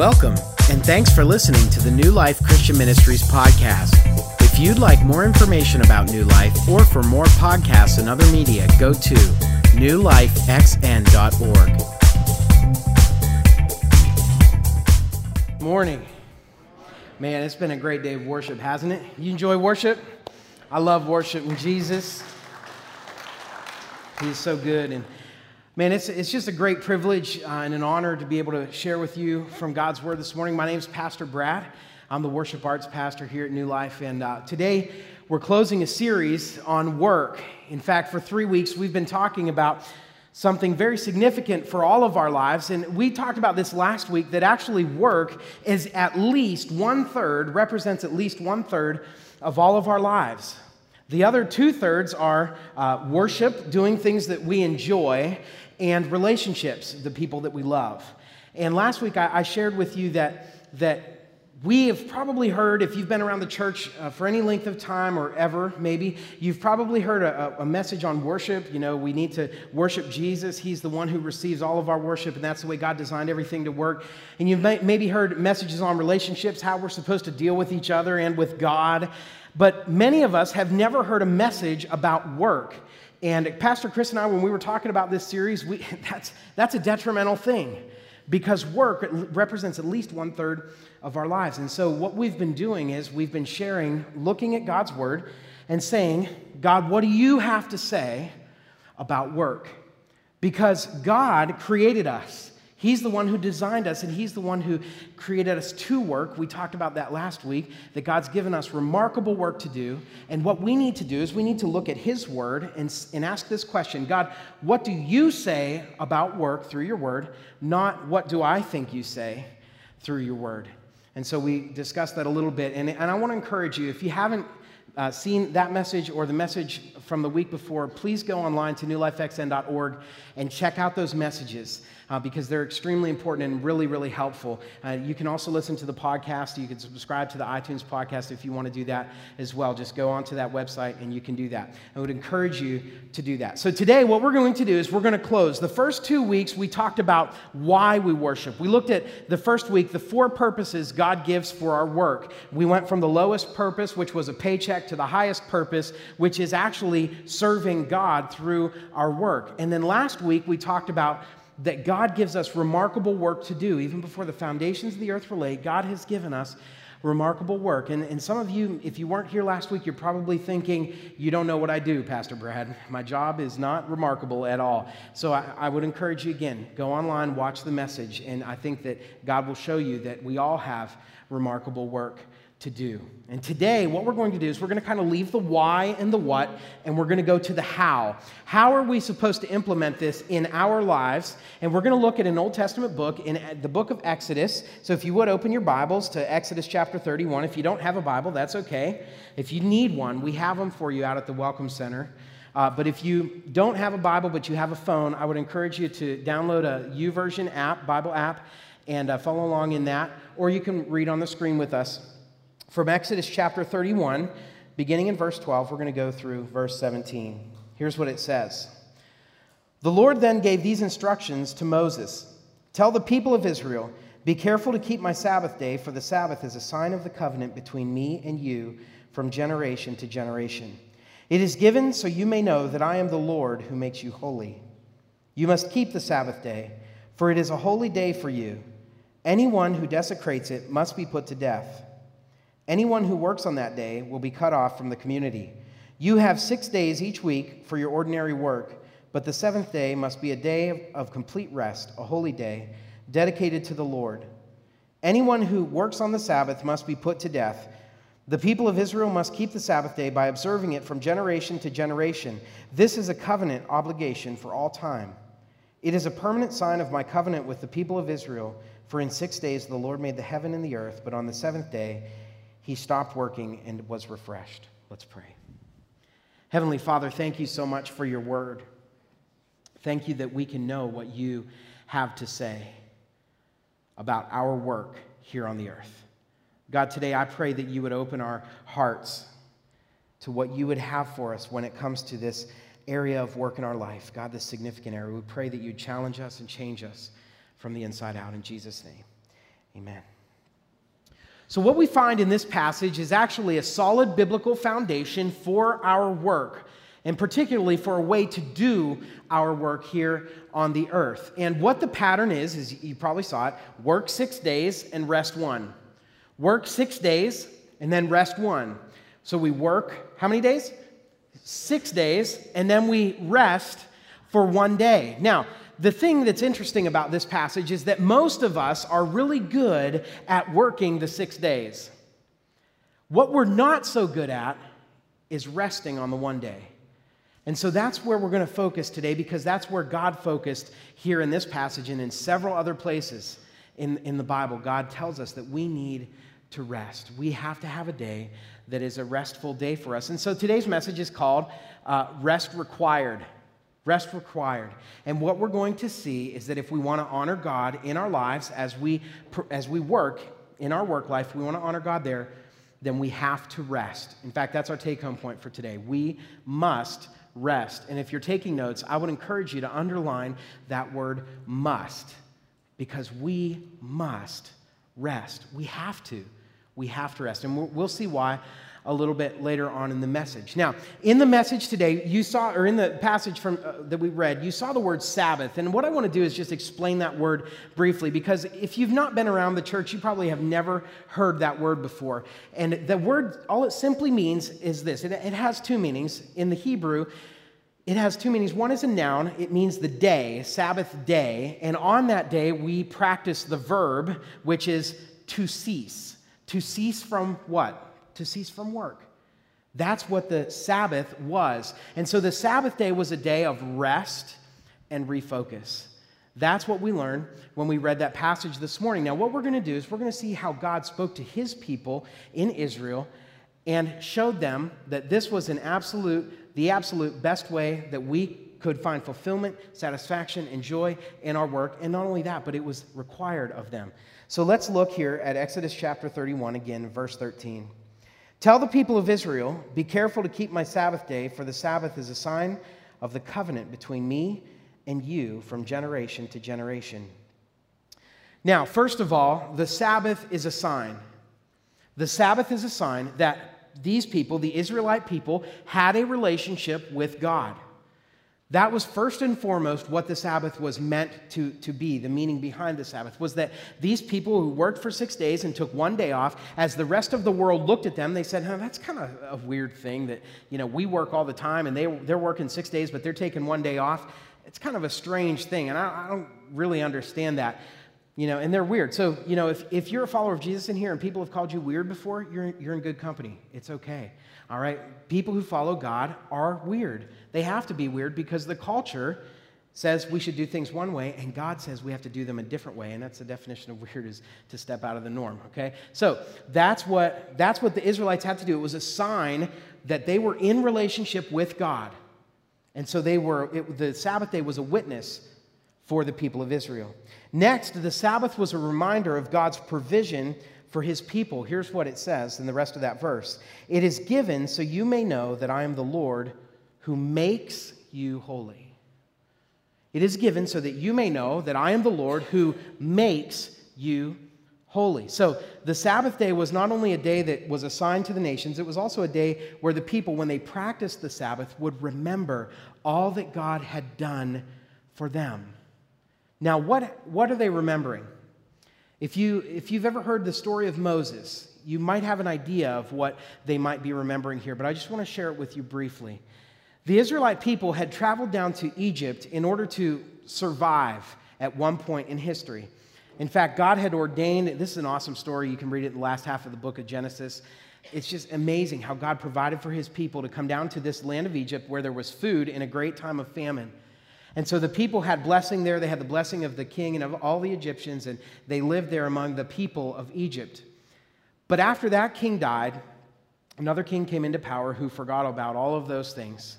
Welcome, and thanks for listening to the New Life Christian Ministries podcast. If you'd like more information about New Life or for more podcasts and other media, go to newlifexn.org. Morning. Man, it's been a great day of worship, hasn't it? You enjoy worship? I love worshiping Jesus. He's so good. And Man, it's, it's just a great privilege uh, and an honor to be able to share with you from God's Word this morning. My name is Pastor Brad. I'm the worship arts pastor here at New Life. And uh, today we're closing a series on work. In fact, for three weeks, we've been talking about something very significant for all of our lives. And we talked about this last week that actually work is at least one third, represents at least one third of all of our lives. The other two thirds are uh, worship, doing things that we enjoy, and relationships, the people that we love. And last week I, I shared with you that, that we have probably heard, if you've been around the church uh, for any length of time or ever, maybe, you've probably heard a, a, message on worship. You know, we need to worship Jesus. He's the one who receives all of our worship, and that's the way God designed everything to work. And you've may, maybe heard messages on relationships, how we're supposed to deal with each other and with God. But many of us have never heard a message about work. And Pastor Chris and I, when we were talking about this series, we, that's, that's a detrimental thing because work represents at least one third of our lives. And so, what we've been doing is we've been sharing, looking at God's word, and saying, God, what do you have to say about work? Because God created us. He's the one who designed us, and He's the one who created us to work. We talked about that last week, that God's given us remarkable work to do. And what we need to do is we need to look at His Word and, and ask this question God, what do you say about work through your Word? Not what do I think you say through your Word. And so we discussed that a little bit. And, and I want to encourage you, if you haven't uh, seen that message or the message from the week before, please go online to newlifexn.org and check out those messages uh, because they're extremely important and really, really helpful. Uh, you can also listen to the podcast. You can subscribe to the iTunes podcast if you want to do that as well. Just go onto that website and you can do that. I would encourage you to do that. So today, what we're going to do is we're going to close. The first two weeks, we talked about why we worship. We looked at the first week, the four purposes God gives for our work. We went from the lowest purpose, which was a paycheck, to the highest purpose, which is actually serving God through our work. And then last week, we talked about that God gives us remarkable work to do. Even before the foundations of the earth were laid, God has given us remarkable work. And, and some of you, if you weren't here last week, you're probably thinking, you don't know what I do, Pastor Brad. My job is not remarkable at all. So I, I would encourage you again, go online, watch the message, and I think that God will show you that we all have remarkable work to do. And today, what we're going to do is we're going to kind of leave the why and the what, and we're going to go to the how. How are we supposed to implement this in our lives? And we're going to look at an Old Testament book, in the book of Exodus. So if you would open your Bibles to Exodus chapter 31. If you don't have a Bible, that's okay. If you need one, we have them for you out at the Welcome Center. Uh, but if you don't have a Bible, but you have a phone, I would encourage you to download a YouVersion app, Bible app, and uh, follow along in that. Or you can read on the screen with us from Exodus chapter 31, beginning in verse 12, we're going to go through verse 17. Here's what it says The Lord then gave these instructions to Moses Tell the people of Israel, be careful to keep my Sabbath day, for the Sabbath is a sign of the covenant between me and you from generation to generation. It is given so you may know that I am the Lord who makes you holy. You must keep the Sabbath day, for it is a holy day for you. Anyone who desecrates it must be put to death. Anyone who works on that day will be cut off from the community. You have six days each week for your ordinary work, but the seventh day must be a day of complete rest, a holy day, dedicated to the Lord. Anyone who works on the Sabbath must be put to death. The people of Israel must keep the Sabbath day by observing it from generation to generation. This is a covenant obligation for all time. It is a permanent sign of my covenant with the people of Israel. For in six days the Lord made the heaven and the earth, but on the seventh day he stopped working and was refreshed. Let's pray. Heavenly Father, thank you so much for your word. Thank you that we can know what you have to say about our work here on the earth. God, today I pray that you would open our hearts to what you would have for us when it comes to this area of work in our life. God, this significant area. We pray that you challenge us and change us from the inside out in Jesus' name. Amen. So, what we find in this passage is actually a solid biblical foundation for our work, and particularly for a way to do our work here on the earth. And what the pattern is, is you probably saw it work six days and rest one. Work six days and then rest one. So, we work how many days? Six days, and then we rest for one day. Now, the thing that's interesting about this passage is that most of us are really good at working the six days. What we're not so good at is resting on the one day. And so that's where we're going to focus today because that's where God focused here in this passage and in several other places in, in the Bible. God tells us that we need to rest. We have to have a day that is a restful day for us. And so today's message is called uh, Rest Required. Rest required. And what we're going to see is that if we want to honor God in our lives as we, as we work in our work life, we want to honor God there, then we have to rest. In fact, that's our take home point for today. We must rest. And if you're taking notes, I would encourage you to underline that word must, because we must rest. We have to. We have to rest. And we'll see why a little bit later on in the message. Now, in the message today, you saw, or in the passage from, uh, that we read, you saw the word Sabbath. And what I want to do is just explain that word briefly, because if you've not been around the church, you probably have never heard that word before. And the word, all it simply means is this it, it has two meanings. In the Hebrew, it has two meanings. One is a noun, it means the day, Sabbath day. And on that day, we practice the verb, which is to cease. To cease from what? To cease from work. That's what the Sabbath was. And so the Sabbath day was a day of rest and refocus. That's what we learned when we read that passage this morning. Now, what we're going to do is we're going to see how God spoke to his people in Israel and showed them that this was an absolute, the absolute best way that we could find fulfillment, satisfaction, and joy in our work. And not only that, but it was required of them. So let's look here at Exodus chapter 31 again, verse 13. Tell the people of Israel, Be careful to keep my Sabbath day, for the Sabbath is a sign of the covenant between me and you from generation to generation. Now, first of all, the Sabbath is a sign. The Sabbath is a sign that these people, the Israelite people, had a relationship with God. That was first and foremost what the Sabbath was meant to, to be. The meaning behind the Sabbath was that these people who worked for six days and took one day off, as the rest of the world looked at them, they said, huh, that's kind of a weird thing that, you know, we work all the time and they, they're working six days, but they're taking one day off. It's kind of a strange thing, and I, I don't really understand that. You know, and they're weird. So, you know, if, if you're a follower of Jesus in here and people have called you weird before, you're, you're in good company. It's okay. All right? People who follow God are weird. They have to be weird because the culture says we should do things one way, and God says we have to do them a different way. And that's the definition of weird is to step out of the norm, okay? So that's what, that's what the Israelites had to do. It was a sign that they were in relationship with God. And so they were, it, the Sabbath day was a witness for the people of Israel. Next, the Sabbath was a reminder of God's provision for his people. Here's what it says in the rest of that verse It is given so you may know that I am the Lord who makes you holy. It is given so that you may know that I am the Lord who makes you holy. So the Sabbath day was not only a day that was assigned to the nations, it was also a day where the people, when they practiced the Sabbath, would remember all that God had done for them. Now, what, what are they remembering? If, you, if you've ever heard the story of Moses, you might have an idea of what they might be remembering here, but I just want to share it with you briefly. The Israelite people had traveled down to Egypt in order to survive at one point in history. In fact, God had ordained, this is an awesome story. You can read it in the last half of the book of Genesis. It's just amazing how God provided for his people to come down to this land of Egypt where there was food in a great time of famine. And so the people had blessing there. They had the blessing of the king and of all the Egyptians, and they lived there among the people of Egypt. But after that king died, another king came into power who forgot about all of those things.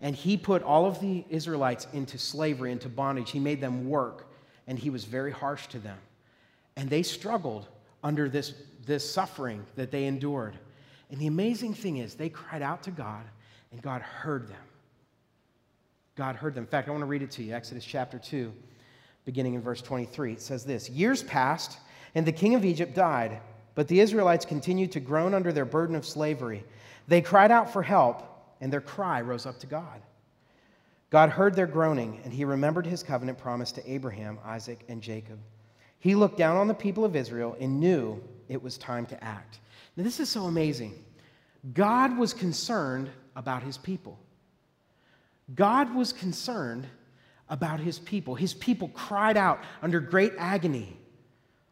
And he put all of the Israelites into slavery, into bondage. He made them work, and he was very harsh to them. And they struggled under this, this suffering that they endured. And the amazing thing is, they cried out to God, and God heard them. God heard them. In fact, I want to read it to you Exodus chapter 2, beginning in verse 23. It says this Years passed, And the king of Egypt died, but the Israelites continued to groan under their burden of slavery. They cried out for help, and their cry rose up to God. God heard their groaning, and he remembered his covenant promise to Abraham, Isaac, and Jacob. He looked down on the people of Israel and knew it was time to act. Now, this is so amazing. God was concerned about his people. God was concerned about his people. His people cried out under great agony,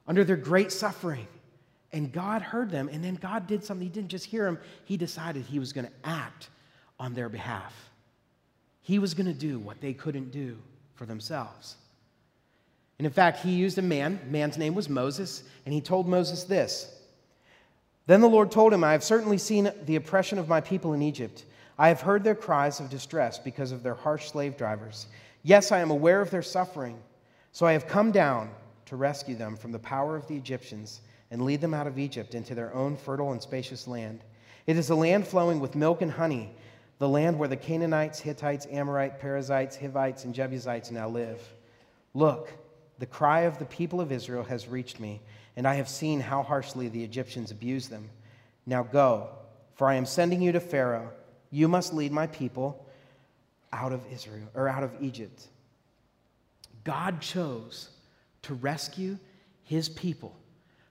under their great suffering. And God heard them, and then God did something. He didn't just hear them, He decided He was going to act on their behalf. He was going to do what they couldn't do for themselves. And in fact, He used a man, man's name was Moses, and He told Moses this. Then the Lord told him, I have certainly seen the oppression of my people in Egypt. I have heard their cries of distress because of their harsh slave drivers. Yes, I am aware of their suffering. So I have come down to rescue them from the power of the Egyptians and lead them out of Egypt into their own fertile and spacious land. It is a land flowing with milk and honey, the land where the Canaanites, Hittites, Amorites, Perizzites, Hivites, and Jebusites now live. Look, the cry of the people of Israel has reached me, and I have seen how harshly the Egyptians abuse them. Now go, for I am sending you to Pharaoh. You must lead my people out of Israel or out of Egypt. God chose to rescue his people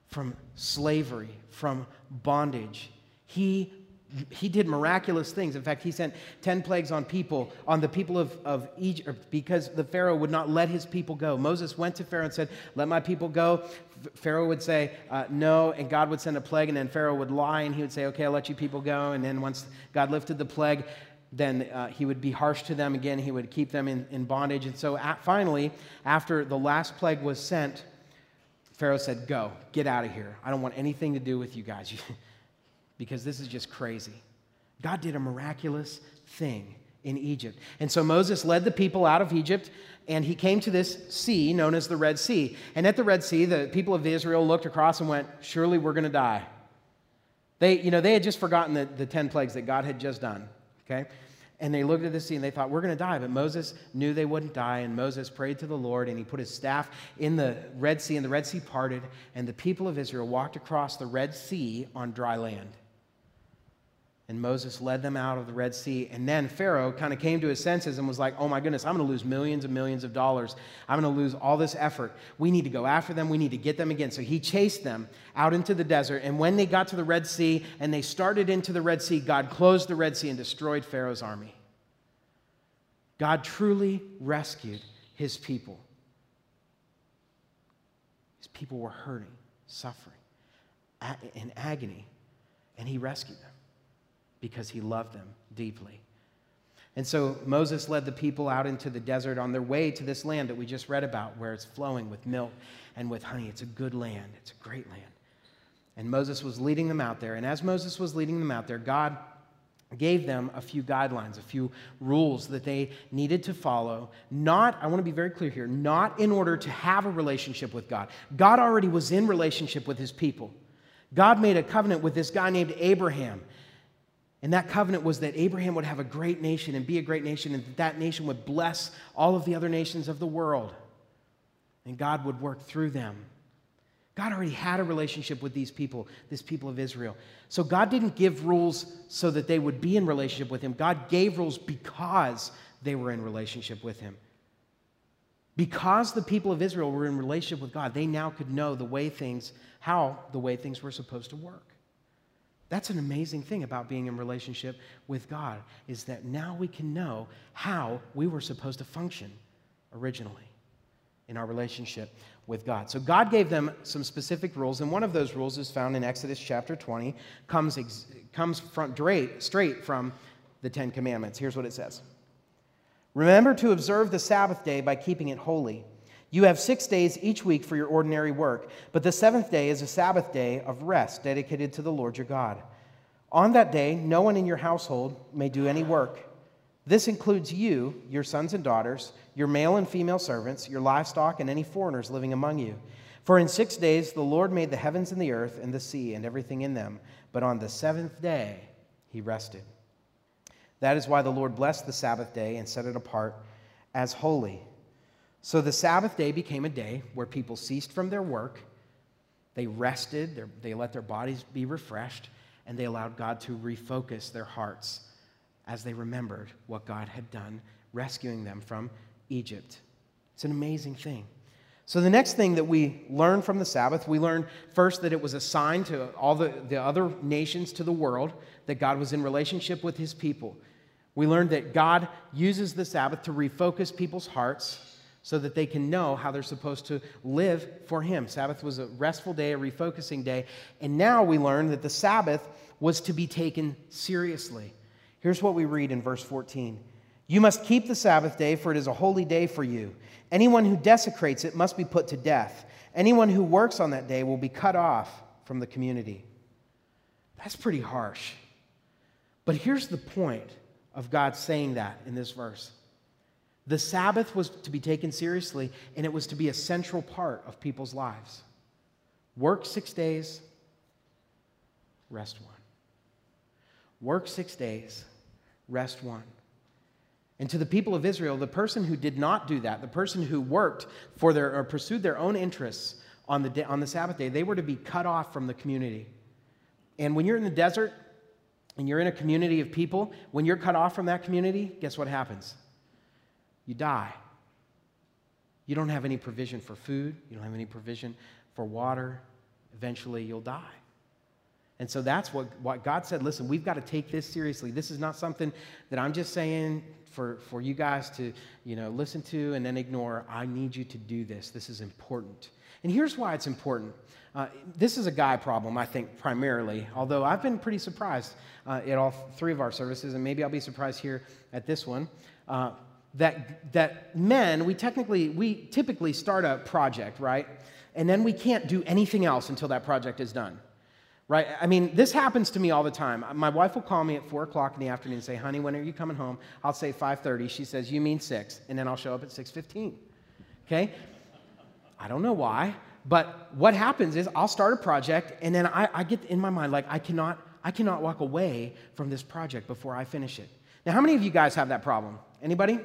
from slavery, from bondage. He, he did miraculous things. In fact, he sent 10 plagues on people, on the people of, of Egypt, because the Pharaoh would not let his people go. Moses went to Pharaoh and said, Let my people go. Pharaoh would say, uh, No, and God would send a plague, and then Pharaoh would lie, and he would say, Okay, I'll let you people go. And then once God lifted the plague, then uh, he would be harsh to them again. He would keep them in, in bondage. And so at, finally, after the last plague was sent, Pharaoh said, Go, get out of here. I don't want anything to do with you guys because this is just crazy. God did a miraculous thing in Egypt. And so Moses led the people out of Egypt and he came to this sea known as the Red Sea. And at the Red Sea, the people of Israel looked across and went, Surely we're going to die. They, you know, they had just forgotten the, the 10 plagues that God had just done. Okay? And they looked at the sea and they thought, we're going to die. But Moses knew they wouldn't die. And Moses prayed to the Lord and he put his staff in the Red Sea, and the Red Sea parted. And the people of Israel walked across the Red Sea on dry land. And Moses led them out of the Red Sea. And then Pharaoh kind of came to his senses and was like, oh my goodness, I'm going to lose millions and millions of dollars. I'm going to lose all this effort. We need to go after them. We need to get them again. So he chased them out into the desert. And when they got to the Red Sea and they started into the Red Sea, God closed the Red Sea and destroyed Pharaoh's army. God truly rescued his people. His people were hurting, suffering, in agony, and he rescued them because he loved them deeply. And so Moses led the people out into the desert on their way to this land that we just read about, where it's flowing with milk and with honey. It's a good land, it's a great land. And Moses was leading them out there. And as Moses was leading them out there, God gave them a few guidelines, a few rules that they needed to follow. Not, I want to be very clear here, not in order to have a relationship with God. God already was in relationship with his people. God made a covenant with this guy named Abraham. And that covenant was that Abraham would have a great nation and be a great nation, and that, that nation would bless all of the other nations of the world. And God would work through them. God already had a relationship with these people, this people of Israel. So God didn't give rules so that they would be in relationship with Him. God gave rules because they were in relationship with Him. Because the people of Israel were in relationship with God, they now could know the way things, how the way things were supposed to work. That's an amazing thing about being in relationship with God is that now we can know how we were supposed to function originally in our relationship with God. So God gave them some specific rules, and one of those rules is found in Exodus chapter 20, comes, ex- comes from, straight from the Ten Commandments. Here's what it says Remember to observe the Sabbath day by keeping it holy. You have six days each week for your ordinary work, but the seventh day is a Sabbath day of rest dedicated to the Lord your God. On that day, no one in your household may do any work. This includes you, your sons and daughters, your male and female servants, your livestock, and any foreigners living among you. For in six days the Lord made the heavens and the earth and the sea and everything in them, but on the seventh day he rested. That is why the Lord blessed the Sabbath day and set it apart as holy. So the Sabbath day became a day where people ceased from their work They rested, they let their bodies be refreshed, and they allowed God to refocus their hearts as they remembered what God had done, rescuing them from Egypt. It's an amazing thing. So, the next thing that we learn from the Sabbath, we learn first that it was a sign to all the, the other nations to the world that God was in relationship with his people. We learned that God uses the Sabbath to refocus people's hearts so that they can know how they're supposed to live for him. Sabbath was a restful day, a refocusing day. And now we learn that the Sabbath was to be taken seriously. Here's what we read in verse 14 You must keep the Sabbath day, for it is a holy day for you. Anyone who desecrates it must be put to death. Anyone who works on that day will be cut off from the community. That's pretty harsh. But here's the point of God saying that in this verse the Sabbath was to be taken seriously, and it was to be a central part of people's lives. Work six days, rest one. Work six days, rest one. And to the people of Israel, the person who did not do that, the person who worked for their or pursued their own interests on the, day, on the Sabbath day, they were to be cut off from the community. And when you're in the desert and you're in a community of people, when you're cut off from that community, guess what happens? You die. You don't have any provision for food, you don't have any provision for water. Eventually, you'll die. And so that's what, what God said listen, we've got to take this seriously. This is not something that I'm just saying for, for you guys to you know, listen to and then ignore. I need you to do this. This is important. And here's why it's important. Uh, this is a guy problem, I think, primarily, although I've been pretty surprised uh, at all three of our services, and maybe I'll be surprised here at this one. Uh, that, that men, we technically, we typically start a project, right? And then we can't do anything else until that project is done right? I mean, this happens to me all the time. My wife will call me at four o'clock in the afternoon and say, "Honey, when are you coming home?" I'll say 5:30. She says, "You mean 6," and then I'll show up at 6:15. Okay? I don't know why, but what happens is I'll start a project, and then I, I get in my mind like I cannot, I cannot walk away from this project before I finish it. Now, how many of you guys have that problem? Anybody?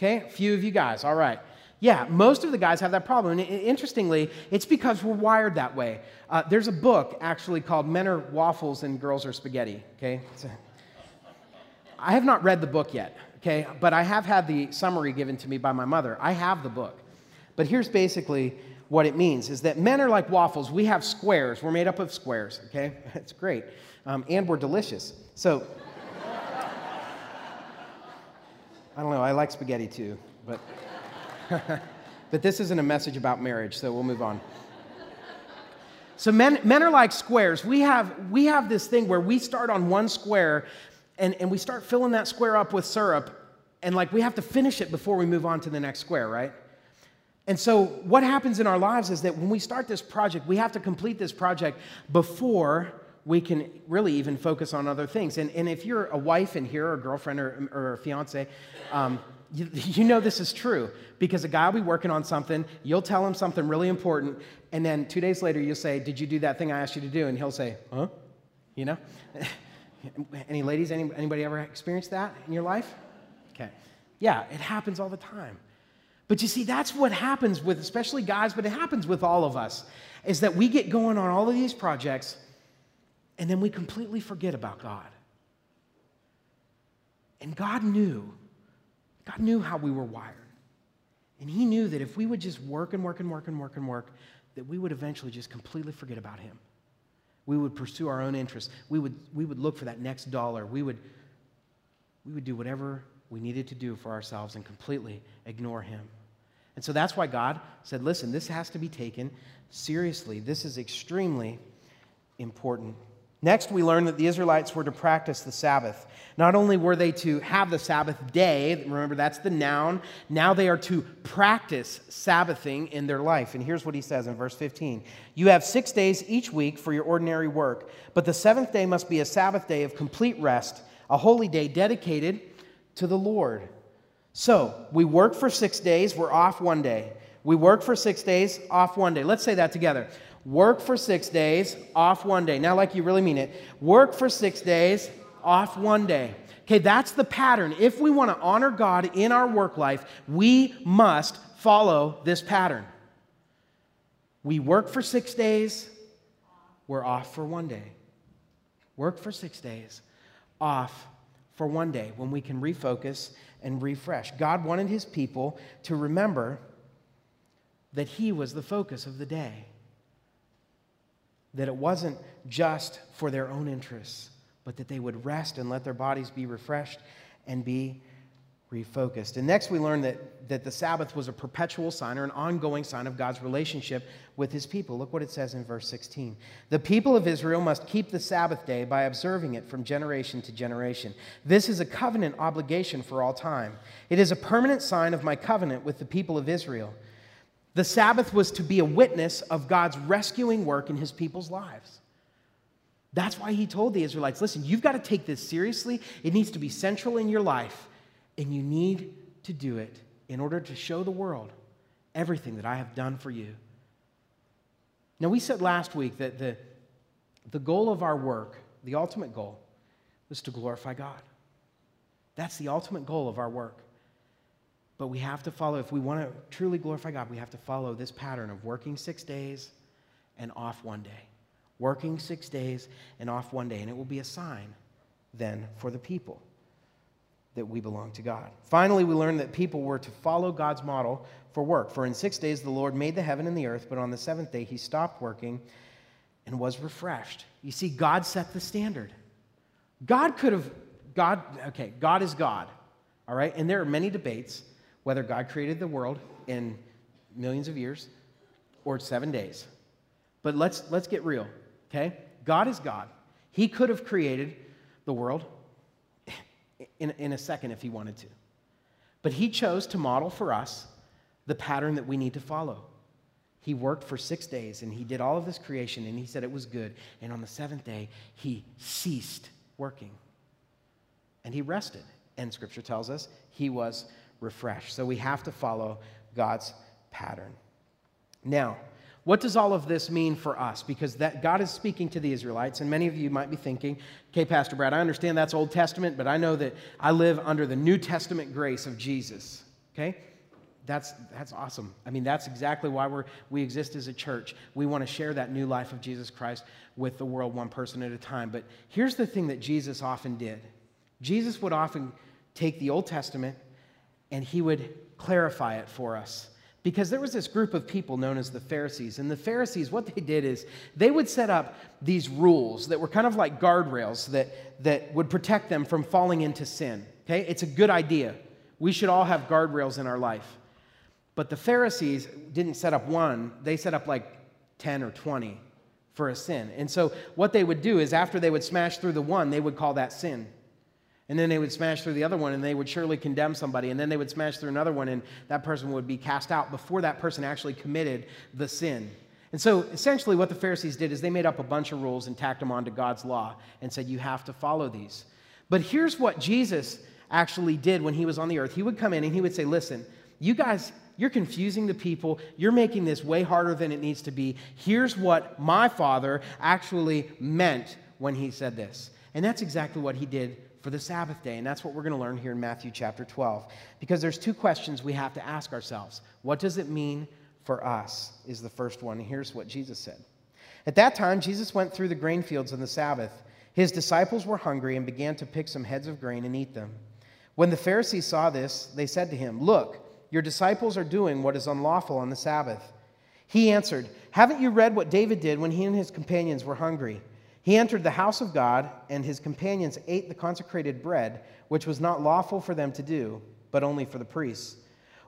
Okay, a few of you guys. All right. Yeah, most of the guys have that problem. And interestingly, it's because we're wired that way. Uh, there's a book actually called Men Are Waffles and Girls Are Spaghetti, okay? A, I have not read the book yet, okay? But I have had the summary given to me by my mother. I have the book. But here's basically what it means is that men are like waffles. We have squares. We're made up of squares, okay? that's great. Um, and we're delicious. So, I don't know, I like spaghetti too, but. but this isn't a message about marriage, so we'll move on. So men, men are like squares. We have, we have this thing where we start on one square and, and we start filling that square up with syrup, and like we have to finish it before we move on to the next square, right? And so, what happens in our lives is that when we start this project, we have to complete this project before we can really even focus on other things. And, and if you're a wife in here, or a girlfriend, or, or a fiance, um, you, you know this is true because a guy will be working on something, you'll tell him something really important, and then two days later you'll say, Did you do that thing I asked you to do? And he'll say, Huh? You know? any ladies, any, anybody ever experienced that in your life? Okay. Yeah, it happens all the time. But you see, that's what happens with, especially guys, but it happens with all of us, is that we get going on all of these projects and then we completely forget about God. And God knew God knew how we were wired. And He knew that if we would just work and work and work and work and work, that we would eventually just completely forget about Him. We would pursue our own interests. We would, we would look for that next dollar. We would, we would do whatever we needed to do for ourselves and completely ignore Him. And so that's why God said, listen, this has to be taken seriously. This is extremely important. Next, we learn that the Israelites were to practice the Sabbath. Not only were they to have the Sabbath day, remember that's the noun, now they are to practice Sabbathing in their life. And here's what he says in verse 15 You have six days each week for your ordinary work, but the seventh day must be a Sabbath day of complete rest, a holy day dedicated to the Lord. So we work for six days, we're off one day. We work for six days, off one day. Let's say that together. Work for six days, off one day. Now, like you really mean it. Work for six days, off one day. Okay, that's the pattern. If we want to honor God in our work life, we must follow this pattern. We work for six days, we're off for one day. Work for six days, off for one day when we can refocus and refresh. God wanted his people to remember that he was the focus of the day, that it wasn't just for their own interests, but that they would rest and let their bodies be refreshed and be refocused. And next, we learn that, that the Sabbath was a perpetual sign or an ongoing sign of God's relationship with his people. Look what it says in verse 16. The people of Israel must keep the Sabbath day by observing it from generation to generation. This is a covenant obligation for all time. It is a permanent sign of my covenant with the people of Israel. The Sabbath was to be a witness of God's rescuing work in his people's lives. That's why he told the Israelites listen, you've got to take this seriously. It needs to be central in your life. And you need to do it in order to show the world everything that I have done for you. Now, we said last week that the, the goal of our work, the ultimate goal, was to glorify God. That's the ultimate goal of our work. But we have to follow, if we want to truly glorify God, we have to follow this pattern of working six days and off one day. Working six days and off one day. And it will be a sign then for the people that we belong to God. Finally, we learn that people were to follow God's model for work. For in six days the Lord made the heaven and the earth, but on the seventh day he stopped working and was refreshed. You see, God set the standard. God could have, God, okay, God is God, all right? And there are many debates whether God created the world in millions of years or seven days. But let's, let's get real, okay? God is God. He could have created the world in, in a second if he wanted to. But he chose to model for us the pattern that we need to follow. He worked for six days and he did all of this creation and he said it was good. And on the seventh day, he ceased working and he rested. And scripture tells us he was refreshed. So we have to follow God's pattern. Now, what does all of this mean for us? Because that God is speaking to the Israelites, and many of you might be thinking, okay, Pastor Brad, I understand that's Old Testament, but I know that I live under the New Testament grace of Jesus. Okay? That's, that's awesome. I mean, that's exactly why we're, we exist as a church. We want to share that new life of Jesus Christ with the world, one person at a time. But here's the thing that Jesus often did Jesus would often take the Old Testament and he would clarify it for us because there was this group of people known as the Pharisees. And the Pharisees, what they did is they would set up these rules that were kind of like guardrails that, that would protect them from falling into sin. Okay? It's a good idea. We should all have guardrails in our life. But the Pharisees didn't set up one, they set up like 10 or 20 for a sin. And so what they would do is after they would smash through the one, they would call that sin. And then they would smash through the other one and they would surely condemn somebody. And then they would smash through another one and that person would be cast out before that person actually committed the sin. And so essentially, what the Pharisees did is they made up a bunch of rules and tacked them onto God's law and said, You have to follow these. But here's what Jesus actually did when he was on the earth. He would come in and he would say, Listen, you guys, you're confusing the people. You're making this way harder than it needs to be. Here's what my Father actually meant when he said this. And that's exactly what he did for the Sabbath day. And that's what we're going to learn here in Matthew chapter 12. Because there's two questions we have to ask ourselves. What does it mean for us? Is the first one. Here's what Jesus said. At that time, Jesus went through the grain fields on the Sabbath. His disciples were hungry and began to pick some heads of grain and eat them. When the Pharisees saw this, they said to him, Look, your disciples are doing what is unlawful on the Sabbath. He answered, Haven't you read what David did when he and his companions were hungry? He entered the house of God, and his companions ate the consecrated bread, which was not lawful for them to do, but only for the priests.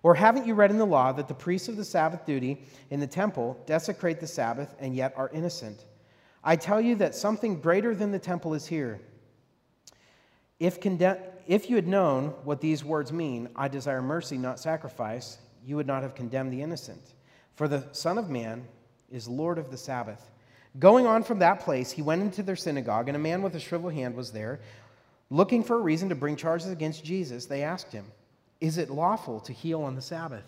Or haven't you read in the law that the priests of the Sabbath duty in the temple desecrate the Sabbath and yet are innocent? I tell you that something greater than the temple is here. If, if you had known what these words mean, I desire mercy, not sacrifice, you would not have condemned the innocent. For the Son of Man is Lord of the Sabbath. Going on from that place, he went into their synagogue, and a man with a shriveled hand was there. Looking for a reason to bring charges against Jesus, they asked him, Is it lawful to heal on the Sabbath?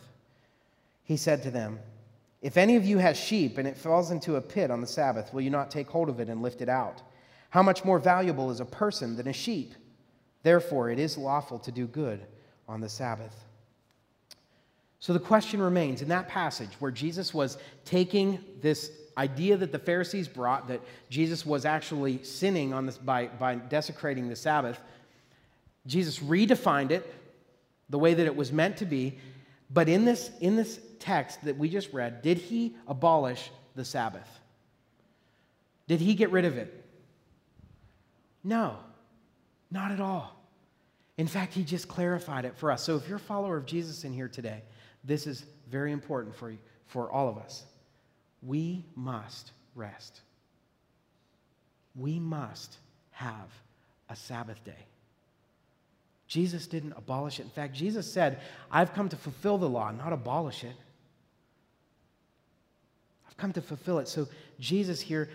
He said to them, If any of you has sheep and it falls into a pit on the Sabbath, will you not take hold of it and lift it out? How much more valuable is a person than a sheep? Therefore, it is lawful to do good on the Sabbath. So the question remains in that passage where Jesus was taking this idea that the Pharisees brought that Jesus was actually sinning on this by, by desecrating the Sabbath. Jesus redefined it the way that it was meant to be. But in this, in this text that we just read, did he abolish the Sabbath? Did he get rid of it? No, not at all. In fact, he just clarified it for us. So if you're a follower of Jesus in here today, this is very important for you, for all of us. We must rest. We must have a Sabbath day. Jesus didn't abolish it. In fact, Jesus said, I've come to fulfill the law, not abolish it. I've come to fulfill it. So Jesus here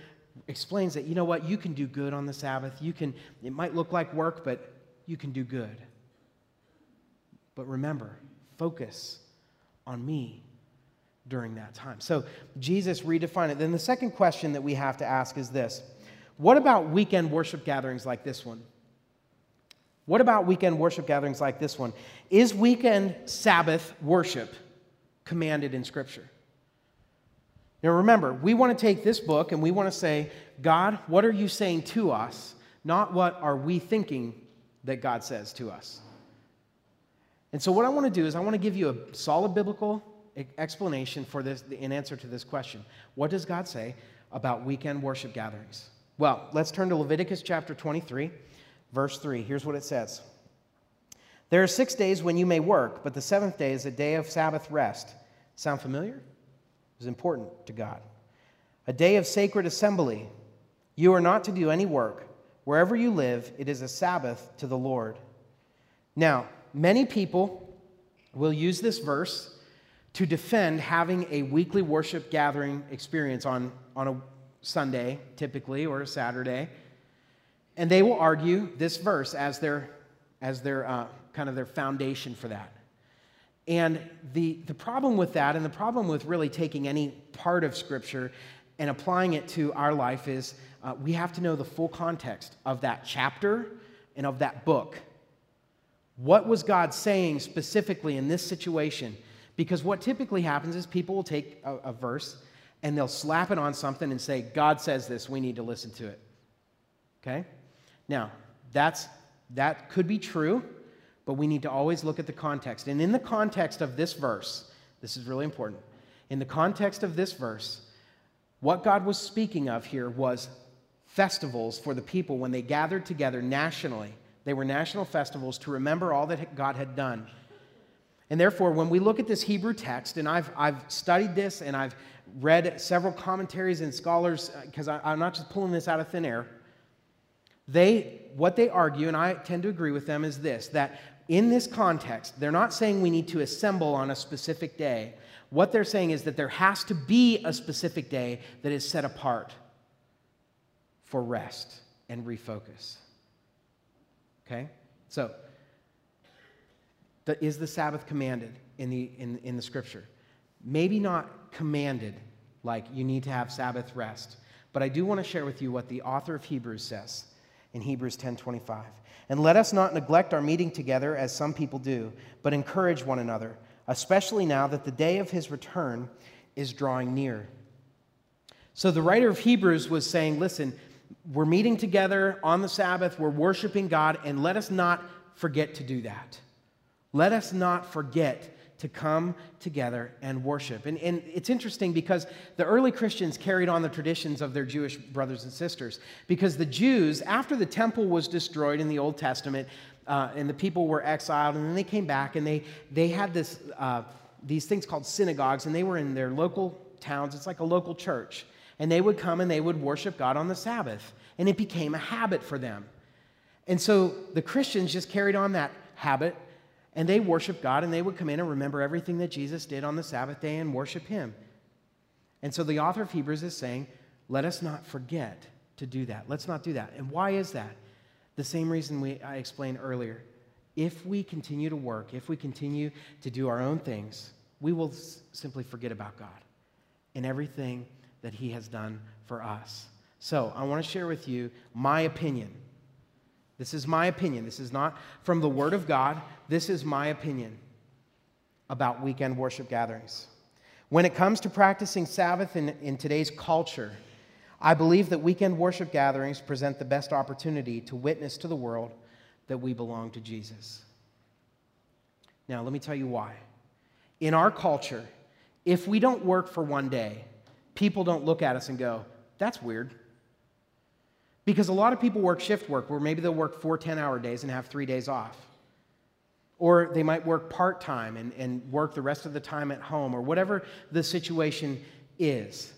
explains that, you know what, you can do good on the Sabbath. You can, it might look like work, but you can do good. But remember, focus on me during that time. So Jesus redefined it. Then the second question that we have to ask is this What about weekend worship gatherings like this one? What about weekend worship gatherings like this one? Is weekend Sabbath worship commanded in Scripture? Now remember, we want to take this book and we want to say, God, what are you saying to us? Not what are we thinking that God says to us. And so, what I want to do is, I want to give you a solid biblical explanation for this in answer to this question. What does God say about weekend worship gatherings? Well, let's turn to Leviticus chapter 23. Verse 3, here's what it says There are six days when you may work, but the seventh day is a day of Sabbath rest. Sound familiar? It was important to God. A day of sacred assembly. You are not to do any work. Wherever you live, it is a Sabbath to the Lord. Now, many people will use this verse to defend having a weekly worship gathering experience on, on a Sunday, typically, or a Saturday. And they will argue this verse as their, as their uh, kind of their foundation for that. And the, the problem with that, and the problem with really taking any part of Scripture and applying it to our life, is uh, we have to know the full context of that chapter and of that book. What was God saying specifically in this situation? Because what typically happens is people will take a, a verse and they'll slap it on something and say, God says this, we need to listen to it. Okay? Now, that's, that could be true, but we need to always look at the context. And in the context of this verse, this is really important. In the context of this verse, what God was speaking of here was festivals for the people when they gathered together nationally. They were national festivals to remember all that God had done. And therefore, when we look at this Hebrew text, and I've, I've studied this and I've read several commentaries and scholars, because uh, I'm not just pulling this out of thin air, they, what they argue, and I tend to agree with them, is this that in this context, they're not saying we need to assemble on a specific day. What they're saying is that there has to be a specific day that is set apart for rest and refocus. Okay? So, is the Sabbath commanded in the, in, in the scripture? Maybe not commanded, like you need to have Sabbath rest, but I do want to share with you what the author of Hebrews says in Hebrews 10:25. And let us not neglect our meeting together as some people do, but encourage one another, especially now that the day of his return is drawing near. So the writer of Hebrews was saying, listen, we're meeting together on the Sabbath, we're worshiping God, and let us not forget to do that. Let us not forget to come together and worship. And, and it's interesting because the early Christians carried on the traditions of their Jewish brothers and sisters. Because the Jews, after the temple was destroyed in the Old Testament, uh, and the people were exiled, and then they came back, and they, they had this, uh, these things called synagogues, and they were in their local towns. It's like a local church. And they would come and they would worship God on the Sabbath. And it became a habit for them. And so the Christians just carried on that habit and they worship God and they would come in and remember everything that Jesus did on the Sabbath day and worship Him. And so the author of Hebrews is saying, let us not forget to do that. Let's not do that. And why is that? The same reason we, I explained earlier. If we continue to work, if we continue to do our own things, we will s- simply forget about God and everything that He has done for us. So I want to share with you my opinion this is my opinion. This is not from the Word of God. This is my opinion about weekend worship gatherings. When it comes to practicing Sabbath in, in today's culture, I believe that weekend worship gatherings present the best opportunity to witness to the world that we belong to Jesus. Now, let me tell you why. In our culture, if we don't work for one day, people don't look at us and go, that's weird. Because a lot of people work shift work where maybe they'll work four 10 hour days and have three days off. Or they might work part time and, and work the rest of the time at home, or whatever the situation is.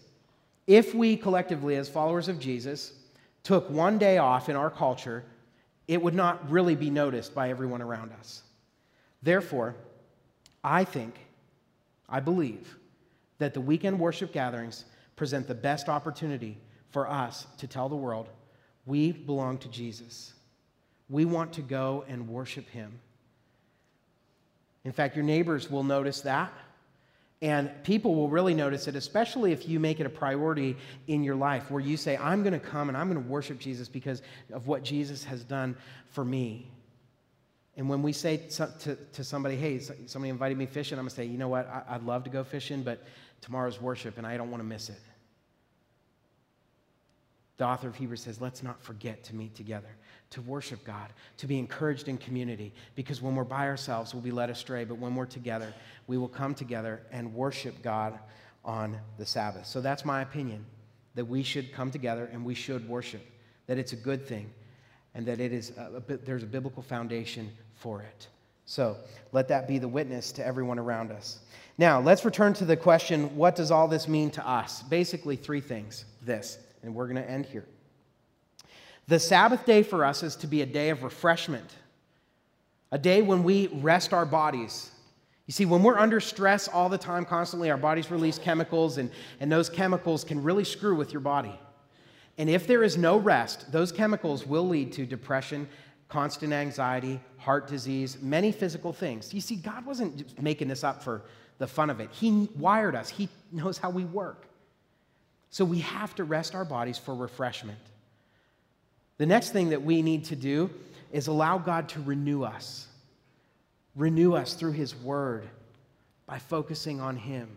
If we collectively, as followers of Jesus, took one day off in our culture, it would not really be noticed by everyone around us. Therefore, I think, I believe, that the weekend worship gatherings present the best opportunity for us to tell the world we belong to Jesus. We want to go and worship him. In fact, your neighbors will notice that. And people will really notice it, especially if you make it a priority in your life where you say, I'm going to come and I'm going to worship Jesus because of what Jesus has done for me. And when we say to, to somebody, hey, somebody invited me fishing, I'm going to say, you know what, I'd love to go fishing, but tomorrow's worship and I don't want to miss it. The author of Hebrews says, let's not forget to meet together, to worship God, to be encouraged in community, because when we're by ourselves, we'll be led astray, but when we're together, we will come together and worship God on the Sabbath. So that's my opinion that we should come together and we should worship, that it's a good thing, and that it is a, a, there's a biblical foundation for it. So let that be the witness to everyone around us. Now, let's return to the question what does all this mean to us? Basically, three things. This and we're going to end here. The Sabbath day for us is to be a day of refreshment, a day when we rest our bodies. You see, when we're under stress all the time, constantly, our bodies release chemicals, and, and those chemicals can really screw with your body. And if there is no rest, those chemicals will lead to depression, constant anxiety, heart disease, many physical things. You see, God wasn't making this up for the fun of it. He wired us, He knows how we work. So we have to rest our bodies for refreshment. The next thing that we need to do is allow God to renew us. Renew us through His Word by focusing on Him,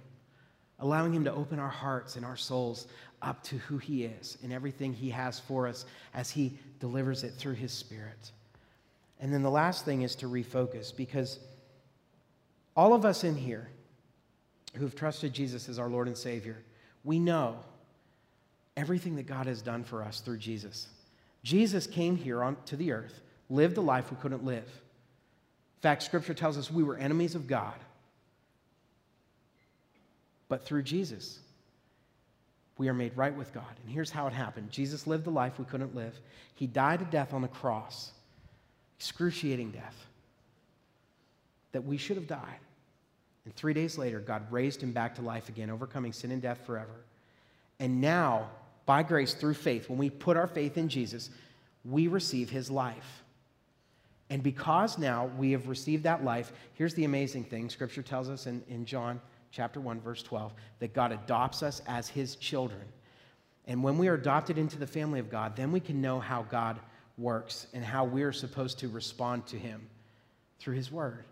allowing Him to open our hearts and our souls up to who He is and everything He has for us as He delivers it through His Spirit. And then the last thing is to refocus because all of us in here who've trusted Jesus as our Lord and Savior, we know everything that God has done for us through Jesus. Jesus came here on, to the earth, lived a life we couldn't live. In fact, Scripture tells us we were enemies of God. But through Jesus, we are made right with God. And here's how it happened Jesus lived the life we couldn't live. He died a death on the cross, excruciating death, that we should have died. And three days later, God raised him back to life again, overcoming sin and death forever. And now by grace through faith, when we put our faith in Jesus, we receive his life. And because now we have received that life, here's the amazing thing Scripture tells us in, in John chapter 1, verse 12, that God adopts us as his children. And when we are adopted into the family of God, then we can know how God works and how we are supposed to respond to him through his word.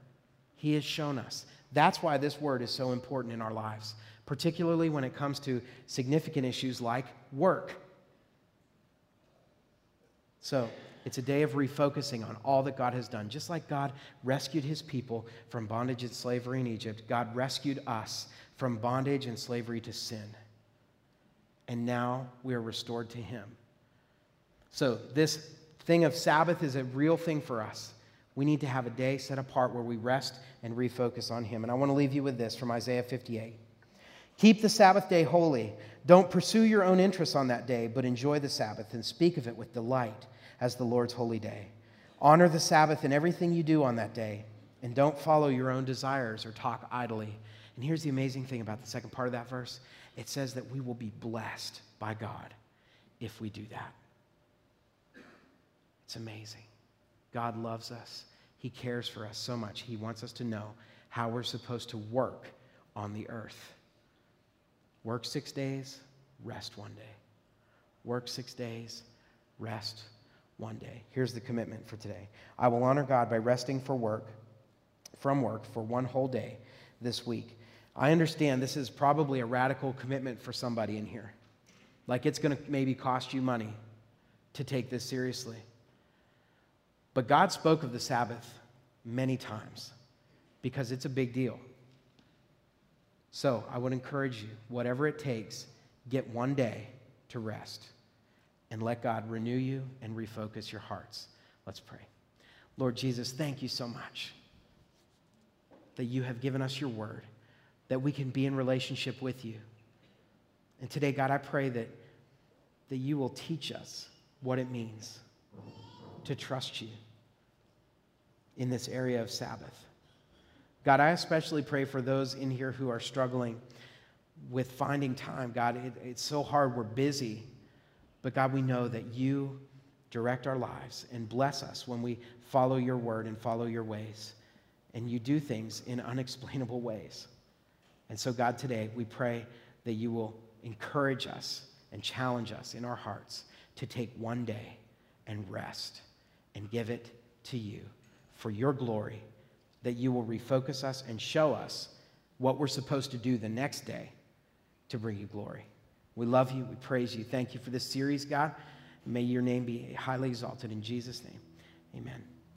He has shown us. That's why this word is so important in our lives particularly when it comes to significant issues like work. So, it's a day of refocusing on all that God has done. Just like God rescued his people from bondage and slavery in Egypt, God rescued us from bondage and slavery to sin. And now we are restored to him. So, this thing of Sabbath is a real thing for us. We need to have a day set apart where we rest and refocus on him. And I want to leave you with this from Isaiah 58. Keep the Sabbath day holy. Don't pursue your own interests on that day, but enjoy the Sabbath and speak of it with delight as the Lord's holy day. Honor the Sabbath in everything you do on that day, and don't follow your own desires or talk idly. And here's the amazing thing about the second part of that verse it says that we will be blessed by God if we do that. It's amazing. God loves us, He cares for us so much. He wants us to know how we're supposed to work on the earth. Work six days, rest one day. Work six days, rest one day. Here's the commitment for today I will honor God by resting for work, from work, for one whole day this week. I understand this is probably a radical commitment for somebody in here. Like it's going to maybe cost you money to take this seriously. But God spoke of the Sabbath many times because it's a big deal. So I would encourage you, whatever it takes, get one day to rest and let God renew you and refocus your hearts. Let's pray. Lord Jesus, thank you so much that you have given us your word, that we can be in relationship with you. And today, God, I pray that, that you will teach us what it means to trust you in this area of Sabbath. God, I especially pray for those in here who are struggling with finding time. God, it, it's so hard. We're busy. But God, we know that you direct our lives and bless us when we follow your word and follow your ways. And you do things in unexplainable ways. And so, God, today we pray that you will encourage us and challenge us in our hearts to take one day and rest and give it to you for your glory, that you will refocus us and show us what we're supposed to do the next day to bring you glory. We love you. We praise you. Thank you for this series, God. May your name be highly exalted in Jesus' name. Amen.